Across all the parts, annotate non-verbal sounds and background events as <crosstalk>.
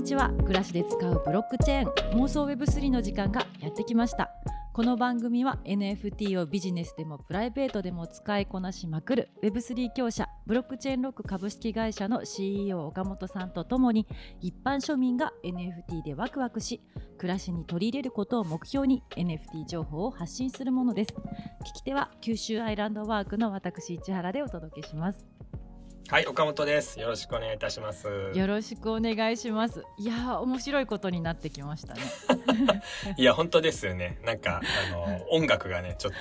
にちは。暮らしで使うブロックチェーン妄想 Web3 の時間がやってきました。この番組は NFT をビジネスでもプライベートでも使いこなしまくる Web3 強者ブロックチェーンロック株式会社の CEO 岡本さんとともに一般庶民が NFT でワクワクし暮らしに取り入れることを目標に NFT 情報を発信するものです。聞き手は九州アイランドワークの私市原でお届けします。はい、岡本です。よろしくお願いいたします。よろしくお願いしますいやー面白いことになってきましたね <laughs> いや、本当ですよね。なんか、あの、音楽がね、ちょっと、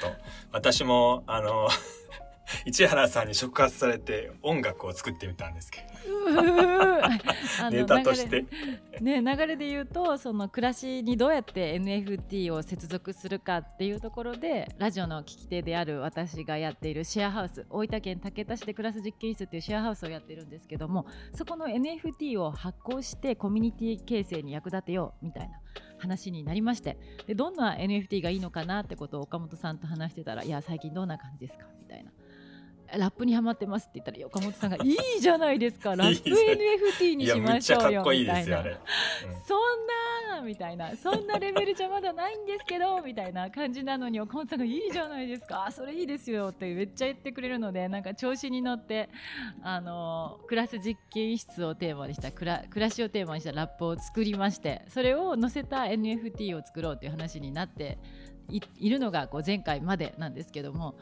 私も、あの、市原さんに触発されて音楽を作ってみたんですけど、<laughs> ネタとして。<laughs> ね、流れで言うとその暮らしにどうやって NFT を接続するかっていうところでラジオの聞き手である私がやっているシェアハウス大分県竹田市で暮らす実験室っていうシェアハウスをやってるんですけどもそこの NFT を発行してコミュニティ形成に役立てようみたいな話になりましてでどんな NFT がいいのかなってことを岡本さんと話してたら「いや最近どんな感じですか?」みたいな。ラップにハマってますって言ったら岡本さんが「いいじゃないですか。<laughs> ラップ NFT にしましょうよ」みたいな。そんなみたいなそんなレベルじゃまだないんですけどみたいな感じなのに岡本さんが「いいじゃないですか。それいいですよ」ってめっちゃ言ってくれるのでなんか調子に乗ってあのクラス実験室をテーマにした暮らしをテーマにしたラップを作りましてそれを載せた NFT を作ろうという話になっていいるのがこう前回までなんですけども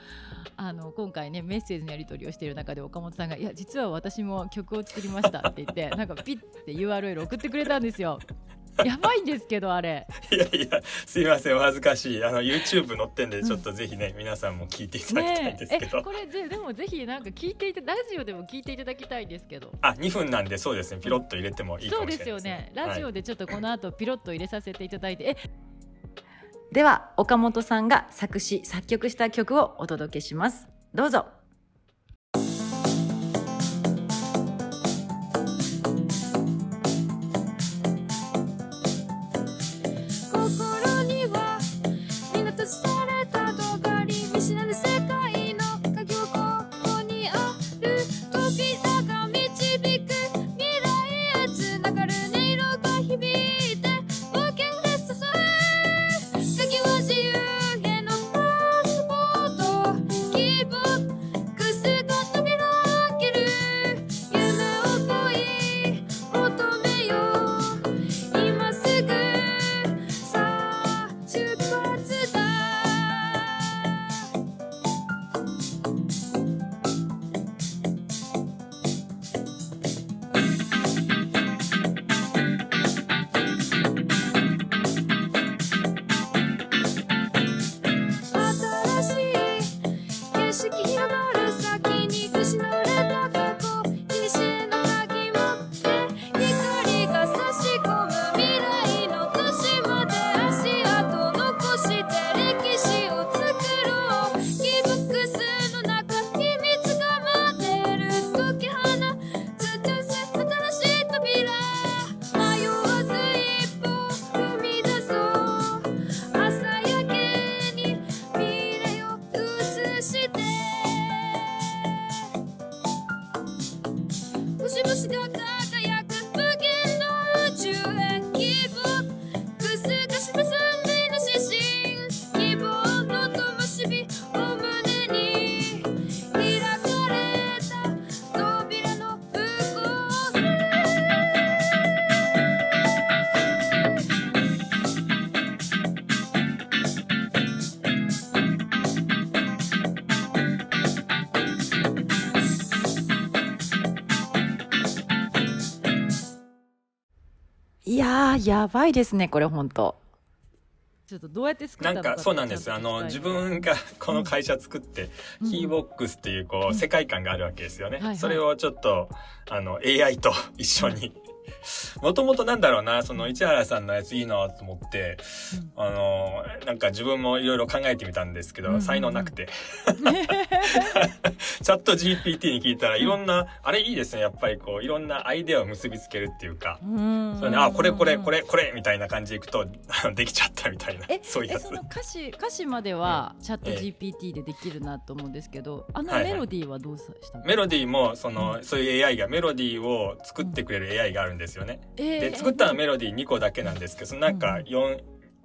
あの今回ねメッセージのやり取りをしている中で岡本さんが「いや実は私も曲を作りました」って言って <laughs> なんかピッて URL 送ってくれたんですよ。<laughs> やばいんですけどあれ。いやいやすいませんお恥ずかしい。あの YouTube 載ってんでちょっとぜひね、うん、皆さんも聞いていただきたいんですけど、ね、これででもぜひなんか聞いていたラジオでも聞いていただきたいんですけど。あ2分なんでそうですねピロッと入れてもいいかもしれないです、ね、そうですよね。ラジオでちょっとこの後ピロッと入れさせていただいて、はい、えでは岡本さんが作詞作曲した曲をお届けします。どうぞ。いやばいですね、これ本当。ちょっとどうやって作ったなんかそうなんです。あの自分が <laughs> この会社作って、うん、キーボックスっていうこう、うん、世界観があるわけですよね、はいはい、それをちょっとあの AI と一緒にもともとなんだろうな、その市原さんのやついいなと思って、うん、あの、なんか自分もいろいろ考えてみたんですけど、うんうんうん、才能なくて。<laughs> チャット GPT に聞いたらいろんな、うん、あれいいですね、やっぱりこう、いろんなアイデアを結びつけるっていうか、それね、あ、これこれこれこれみたいな感じでいくと、<laughs> できちゃったみたいな、そういうやつ。その歌詞、歌詞まではチャット GPT でできるなと思うんですけど、あのメロディーはどうしたの、はいはい、メロディーも、その、そういう AI が、メロディーを作ってくれる AI があるんんですよね。えーで作ったメロディー2個だけなんですけどそのなんかうん4、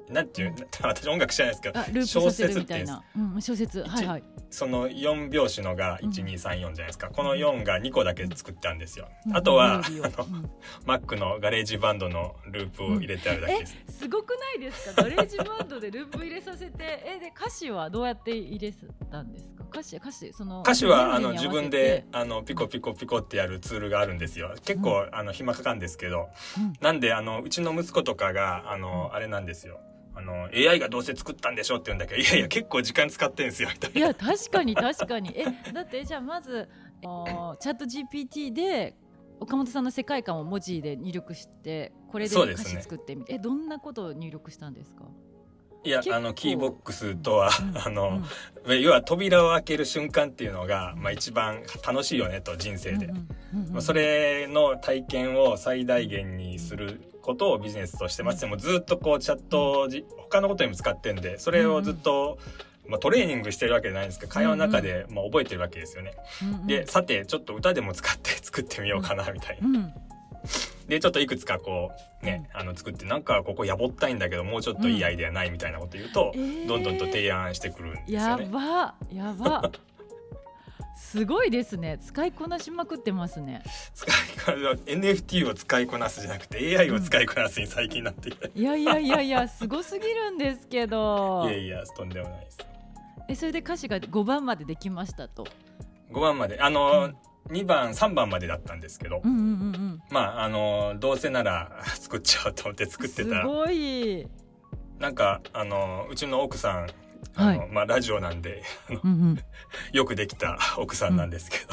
なんていう <laughs> 私音楽知らないですけど小説っていな、うん、小説。はいはい。その4拍子のがうん1234じゃないですか、この4が2個だけ作ってあるんですよ、うん。あとはメロディーをあのうんMac の GarageBand のループを入れてあるだけです、すごくないですか？ GarageBand でループ入れさせて <laughs> えで歌詞はどうやって入れたんですか？歌詞歌詞その歌詞はあの自分であのピコピコピコってやるツールがあるんですよ。結構、あの暇かかるんですけど。うん。なんであのうちの息子とかがあのあれなんですよあの AI がどうせ作ったんでしょって言うんだけどいやいや結構時間使ってんすよみたいな。いや確かに確かに。えだってじゃあまずチャット GPT で岡本さんの世界観を文字で入力してこれで歌詞作ってみて、えどんなことを入力したんですか？いやあのキーボックスとは、うん。あの、うん。要は扉を開ける瞬間っていうのが、まあ、一番楽しいよねと人生で、まあ、それの体験を最大限にすることをビジネスとしてます。でもずっとこうチャットじ他のことにも使ってんでそれをずっと、まあ、トレーニングしてるわけじゃないんですけど会話の中でまあ覚えてるわけですよね。でさてちょっと歌でも使って作ってみようかなみたいな。うんでちょっといくつかこうね、あの作ってなんかここやぼったいんだけどもうちょっといいアイデアないみたいなこと言うと、えー。どんどんと提案してくるんですよやね。ばやば。すごいですね。使いこなしまくってますね。使いこな NFT を使いこなすじゃなくて AI を使いこなすに最近なってきて、いやいやいやいやすごすぎるんですけど。<laughs> いやいやとんでもないです。えそれで歌詞が5番までできましたと。5番まで。あの、2番3番までだったんですけど、うんうんうんうんまああのどうせなら作っちゃおうと思って作ってた。らすごい、なんかあのうちの奥さんはい。まあラジオなんで <laughs> よくできた奥さんなんですけど、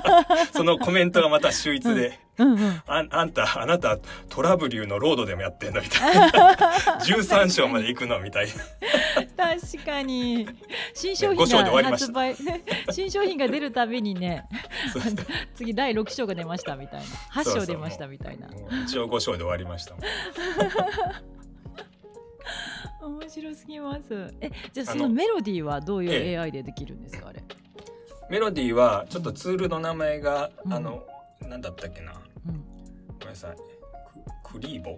<laughs> そのコメントがまた秀逸で、うん。うん、ああんたあなたトラブリューのロードでもやってんのみたいな。<laughs> 13章まで行くのみたいな。確かに。新商5章品が発売新商品が出るたびにね次第6章が出ましたみたいな。8そうそう章出ましたみたいな。一応5章で終わりましたもん面白すぎます。えじゃあそのメロディーはどういえう AI でできるんですか？あれ。メロディーはちょっとツールの名前が、うん。あのなんだったっけな。うん。ごめんなさい。ククリーボ？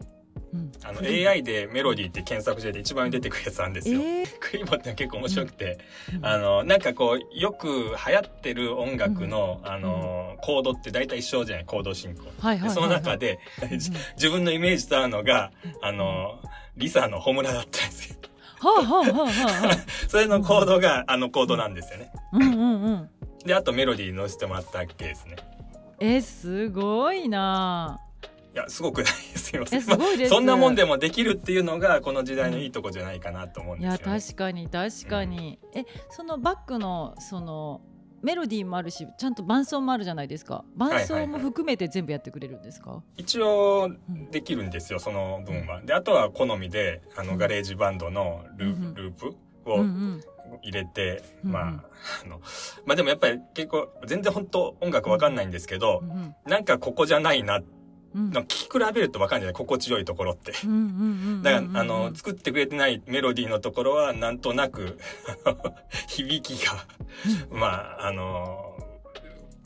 うん。あの AI でメロディーって検索してて一番出てくるやつなんですよ、えー。クリーボって結構面白くて、うん。あのなんかこうよく流行ってる音楽の、あのコードって大体一緒じゃない？コード進行。はいはいその中で、自分のイメージと合うのがあのリサのホムラだったんですよ。はあはあはあはあはあ。<laughs> それのコードがあのコードなんですよね。うんうんうんであとメロディー乗せてもらったわけですね。えすごいないやすごくない。ですよえすごいです。そんなもんでもできるっていうのがこの時代のいいとこじゃないかなと思うんいやですよ、ね、確かに確かに、えそのバックのそのメロディーもあるしちゃんと伴奏もあるじゃないですか。伴奏も含めて全部やってくれるんですか、一応できるんですよその分は。であとは好みであの GarageBand のル,、うんループうん、をうん。入れて、うんまああのまあでもやっぱり結構全然本当音楽わかんないんですけどう、んなんかここじゃないなうん。聞き比べるとわかんじゃない？心地よいところって。だから、あの、作ってくれてないメロディーのところは、なんとなく、<laughs> 響きが、まあ、あの、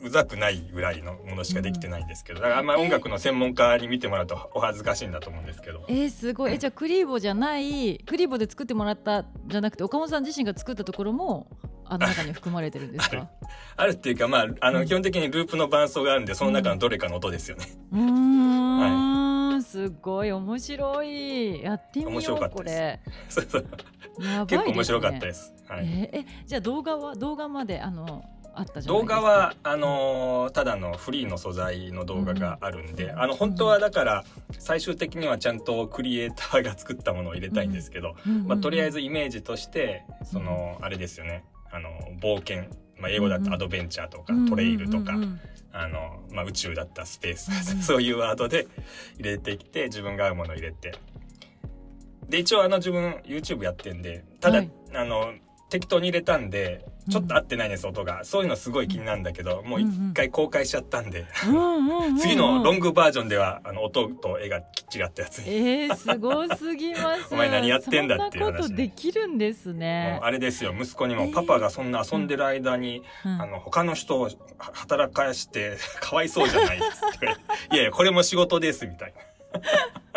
うざくないぐらいのものしかできてないんですけど、だからあんまり音楽の専門家に見てもらうとお恥ずかしいんだと思うんですけど。えー、すごい。えじゃあクリーボじゃないクリーボで作ってもらったじゃなくて岡本さん自身が作ったところもあの中に含まれてるんですか？<laughs> あるっていうか、まあ、あの、うん。基本的にループの伴奏があるんで、その中のどれかの音ですよね。うーん、すごい面白い。やってみよう面白かったこです結構面白かったです。はい。えーえじゃあ動画は動画まであのあったじゃない動画はあのーただのフリーの素材の動画があるんで、あの本当はだから最終的にはちゃんとクリエイターが作ったものを入れたいんですけど、うん。うん。うん。まあ、とりあえずイメージとしてそのあれですよねあの冒険、まあ、英語だとアドベンチャーとかトレイルとか、うんうんうん。あのまあ、宇宙だったらスペース、うんうん。<laughs> そういうワードで入れてきて自分が合うものを入れて。で一応あの自分 YouTube やってんでただ、はい。あの適当に入れたんでちょっと合ってないんです音が。そういうのすごい気になるんだけどもう一回公開しちゃったんで。次のロングバージョンではあの音と絵が違ったやつえー、すごすぎます。お前何やってんだっていう話、ね、そんなことできるんですね。あれですよ息子にもパパがそんな遊んでる間に、えー、あの他の人を働かしてかわいそうじゃないですいやいやこれも仕事ですみたい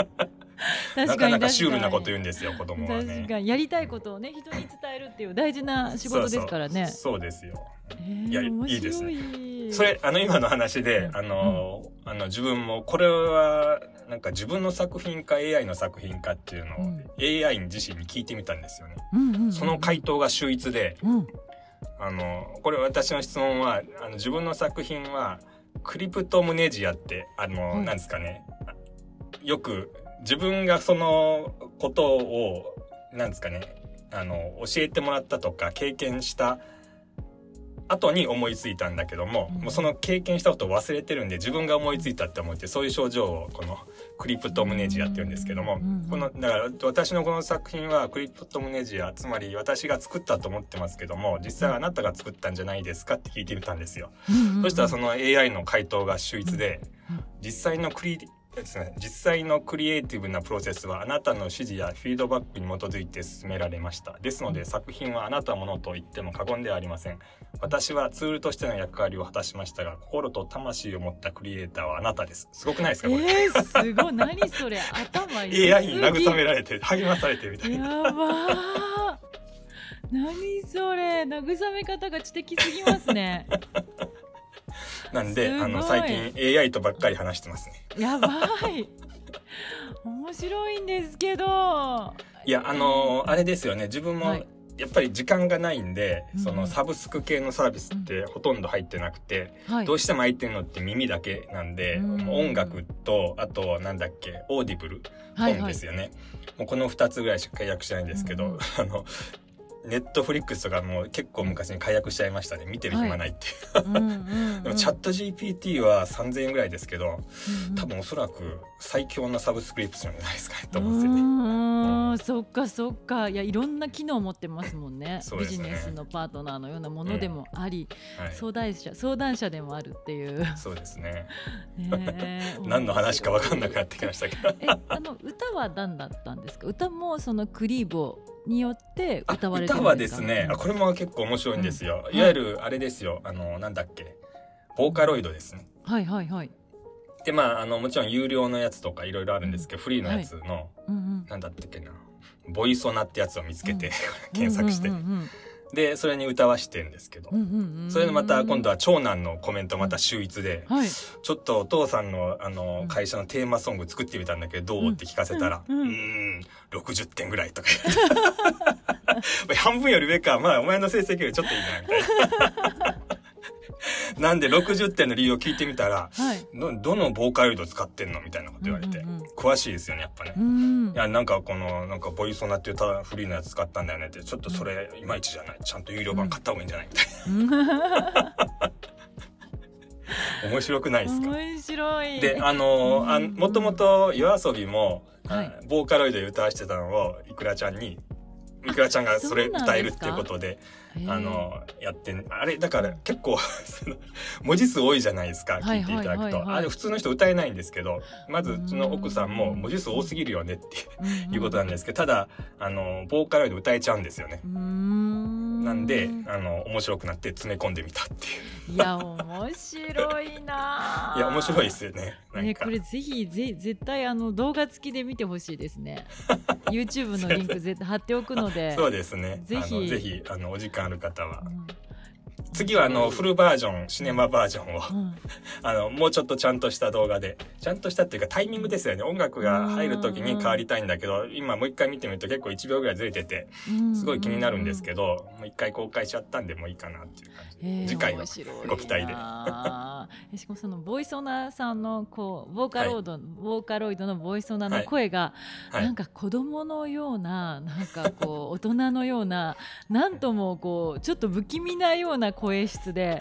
な <laughs> なかなかシュールなこと言うんですよ子供はね。確かに。やりたいことをね人に伝えるっていう大事な仕事ですからね。そうですよ、えー、いやいいですね。それあの今の話であの、うん、あの自分もこれはなんか自分の作品か AI の作品かっていうのを、うん、AI 自身に聞いてみたんですよね、うんうんうん、その回答が秀逸で、うん、あのこれ私の質問はあの自分の作品はクリプトムネジアってあの、うん、なんですかね。よく自分がそのことをなんですかねあの教えてもらったとか経験した後に思いついたんだけどもうん、もうその経験したことを忘れてるんで自分が思いついたって思ってそういう症状をこのクリプトムネジアって言うんですけども、このだから私のこの作品はクリプトムネジアつまり私が作ったと思ってますけども実際はあなたが作ったんじゃないですかって聞いてみたんですよ。そしたらその AI の回答が秀逸で実際のクリですね、実際のクリエイティブなプロセスはあなたの指示やフィードバックに基づいて進められました。ですので作品はあなたものと言っても過言ではありません。私はツールとしての役割を果たしましたが心と魂を持ったクリエイターはあなたです。すごくないですかこれ、えー、すごい。何それ。頭いい。AI に慰められて励まされてみたいな。やば何それ。慰め方が知的すぎますねなんであの最近 AI とばっかり話してますね。やばい。面白いんですけど。いやあのー、あれですよね。自分も、やっぱり時間がないんで、うん、そのサブスク系のサービスってほとんど入ってなくて、うんどうしても入ってるのって耳だけなんで、うん、音楽とあとなんだっけ Audible 本ですよね、もうこの2つぐらいしか契約してないんですけど、あの Netflix とかも結構昔に解約しちゃいましたね。見てる暇ないっていう、はい、でもチャット GPT は3000円ぐらいですけど、うん、多分おそらく最強のサブスクリプションじゃないですかね。と思ってねうん、<laughs> そっかそっか。いやいろんな機能を持ってますもんね。ね、ビジネスのパートナーのようなものでもあり、うん。はい、相談者相談者でもあるっていう。そうですね。<laughs> ね <laughs> 何の話か分かんなくなってきましたけど。えあの歌は何だったんですか？歌もそのクリーボによって歌われてるんですか？歌はですね、これも結構面白いんですよ、うん、いわゆるあれですよ。あのなんだっけ？ボーカロイドですね。はいはいはい。でまああのもちろん有料のやつとかいろいろあるんですけど、フリーのやつの、はい。うんうん、なんだったっけな？ボイソナってやつを見つけて、<laughs> 検索して、うんうんうんうんでそれに歌わしてんですけど、それでまた今度は長男のコメントまた秀逸で、はい、ちょっとお父さんのあの会社のテーマソング作ってみたんだけどどうって聞かせたら「うん、うん。60点ぐらい」とか。<laughs> 半分より上か。まあお前の成績よりちょっといいなみたいな。<laughs> なんで60点の理由を聞いてみたら、はい、どのボーカロイド使ってんのみたいなこと言われて、うんうんうん、詳しいですよねやっぱね、うん、いやなんかこのなんかボイソナっていうただフリーのやつ使ったんだよねってちょっとそれいまいちじゃない。ちゃんと有料版買った方がいいんじゃないみたいな、<laughs> 面白くないですか？面白い。であのー、あもともと夜遊びも、はい、ボーカロイドで歌わしてたのをいくらちゃんにいくらちゃんがそれ歌えるっていうことであのやってあれだから結構 <laughs> 文字数多いじゃないですか聞いていただくと、あれ普通の人歌えないんですけどまずうちの奥さんも文字数多すぎるよねっていうことなんですけどただあのボーカロイド歌えちゃうんですよね。なんであの面白くなって詰め込んでみたっていう。いや面白いな。<laughs> いや面白いですよね。ねこれぜひぜ絶対あの動画付きで見てほしいですね。<laughs> YouTube のリンク絶対貼っておくので。そうですね。ぜひぜひあのお時間ある方は。うん次はあのフルバージョンシネマバージョンを、うん、<laughs> あのもうちょっとちゃんとした動画で。ちゃんとしたっていうかタイミングですよね。音楽が入る時に変わりたいんだけど今もう一回見てみると結構1秒ぐらいずれててすごい気になるんですけどもう一回公開しちゃったんでもういいかなっていう感じで、えー、次回は。ご期待で。<laughs> しかもそのボイソナさんのこうボーカロイド、はい、ボーカロイドのボイソナの声が、はい、なんか子供のようななんかこう大人のようななんともこうちょっと不気味なような声質で。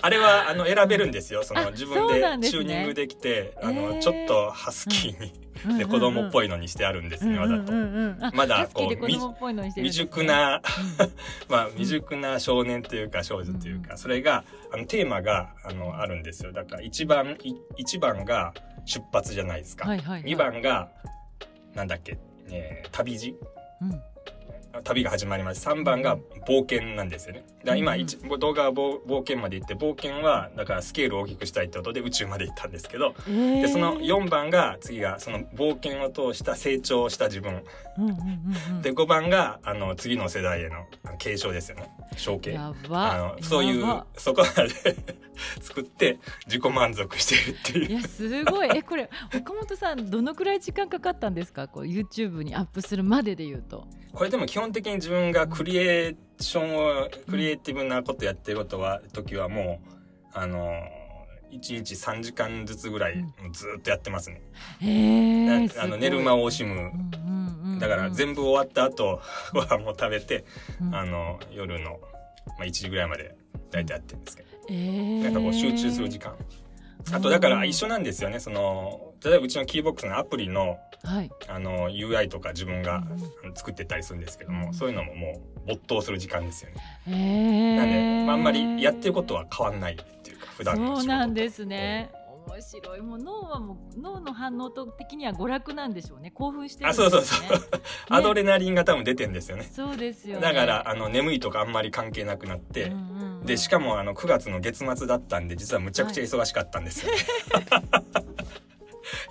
あれはあの選べるんですよ。その自分でチューニングできて、あのちょっとハスキーに、で子供っぽいのにしてあるんですね、わざと。まだこう未熟な <laughs> まあ未熟な少年というか少女というか、それがあのテーマがあのあるんですよ。だから一番一番が出発じゃないですか。二番がなんだっけ、えー、旅路？うん旅が始まります。3番が冒険なんですよね。だ今、うん、動画は冒険まで行って、冒険は、だからスケールを大きくしたいってことで宇宙まで行ったんですけど、えー、で、その4番が、次が、その冒険を通した成長した自分。うんうん、で、5番が、あの、次の世代への継承ですよね。承継。あのそういう、そこまで作って自己満足してるっていう。いや、すごい。え、これ、岡本さん、どのくらい時間かかったんですか？こう、YouTube にアップするまでで言うと。これでも基本的に自分がクリエーションを、クリエイティブなことやってることは、時はもう、あの、1日3時間ずつぐらいずっとやってますね。へあの寝る間を惜しむ。だから全部終わった後 <laughs> ご飯も食べて、あの夜の、まあ、1時ぐらいまで大体やってるんですけど、えー、なんかこう集中する時間。あとだから一緒なんですよね。その例えばうちのキーボックスのアプリのはい、あの UI とか自分が作ってたりするんですけども、うん、そういうのももう没頭する時間ですよね。えー、なんで、まあ、あんまりやってることは変わんないっていうか普段のそうなんですね。面白いもう脳はもう脳の反応的には娯楽なんでしょうね。興奮してる、ね、あそうそうそう、ね、アドレナリンが多分出てんですよね。そうですよ、ね、だからあの眠いとかあんまり関係なくなって、うんうんうん、でしかもあの9月の月末だったんで実はむちゃくちゃ忙しかったんですよ、ね、はい。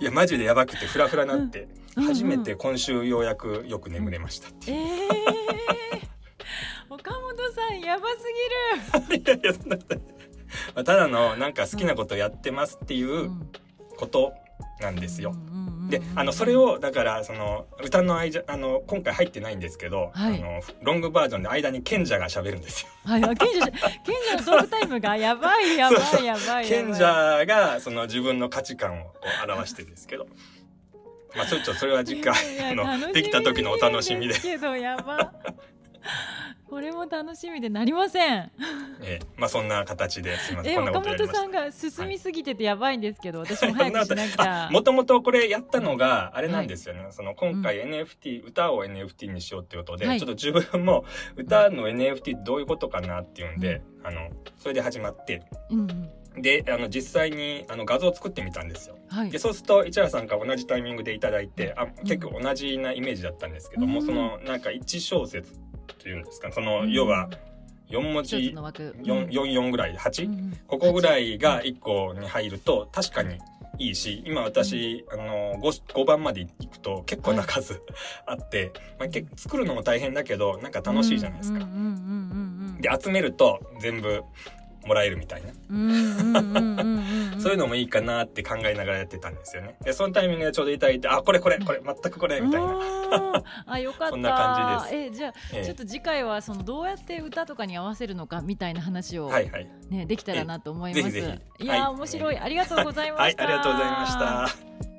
<laughs> いやマジでやばくてフラフラなって、うん、初めて今週ようやくよく眠れましたってええー、岡本さんやばすぎる。<laughs> いやいやそんなただのなんか好きなことやってますっていうことなんですよ。うんうんであのそれをだからその歌の間あの今回入ってないんですけど、はい、あのロングバージョンで間に賢者が喋るんですよ。はい、賢者 <laughs> 賢者のトークタイムがやばいやばいやばい賢者がその自分の価値観を表してるんですけど。まあ、ちょっとそれは次回のできた時のお楽しみで。けどやば。<laughs> これも楽しみでなりません。ええ、まあそんな形ですみません。え、岡本さんが進みすぎててやばいんですけど、はい、私も早くしなきゃ。<laughs> もともとこれやったのがあれなんですよね。はい、その今回 NFT、うん、歌を NFT にしようってことで、はい、ちょっと自分も歌の NFT どういうことかなっていうんで、うん、あのそれで始まって。うんであの実際にあの画像を作ってみたんですよ。はい、でそうすると市原さんから同じタイミングでいただいてあ結構同じなイメージだったんですけども、うん、そのなんか1小節というんですかその、要は4文字44ぐらいで 8?、うん、ここぐらいが1個に入ると確かにいいし今私、あの 5, 5番までいくと結構な数あって、まあ、作るのも大変だけどなんか楽しいじゃないですか。で集めると全部もらえるみたいな。そういうのもいいかなって考えながらやってたんですよね。で、そのタイミングでちょうどいただいて、あ、これこれ、これ、全くこれ、みたいな。あ、よかった。そんな感じです。え、じゃあ、えちょっと次回は、その、どうやって歌とかに合わせるのか、みたいな話を、はいはい。ね、できたらなと思います。いや、面白い。ありがとうございました。はい、ありがとうございました。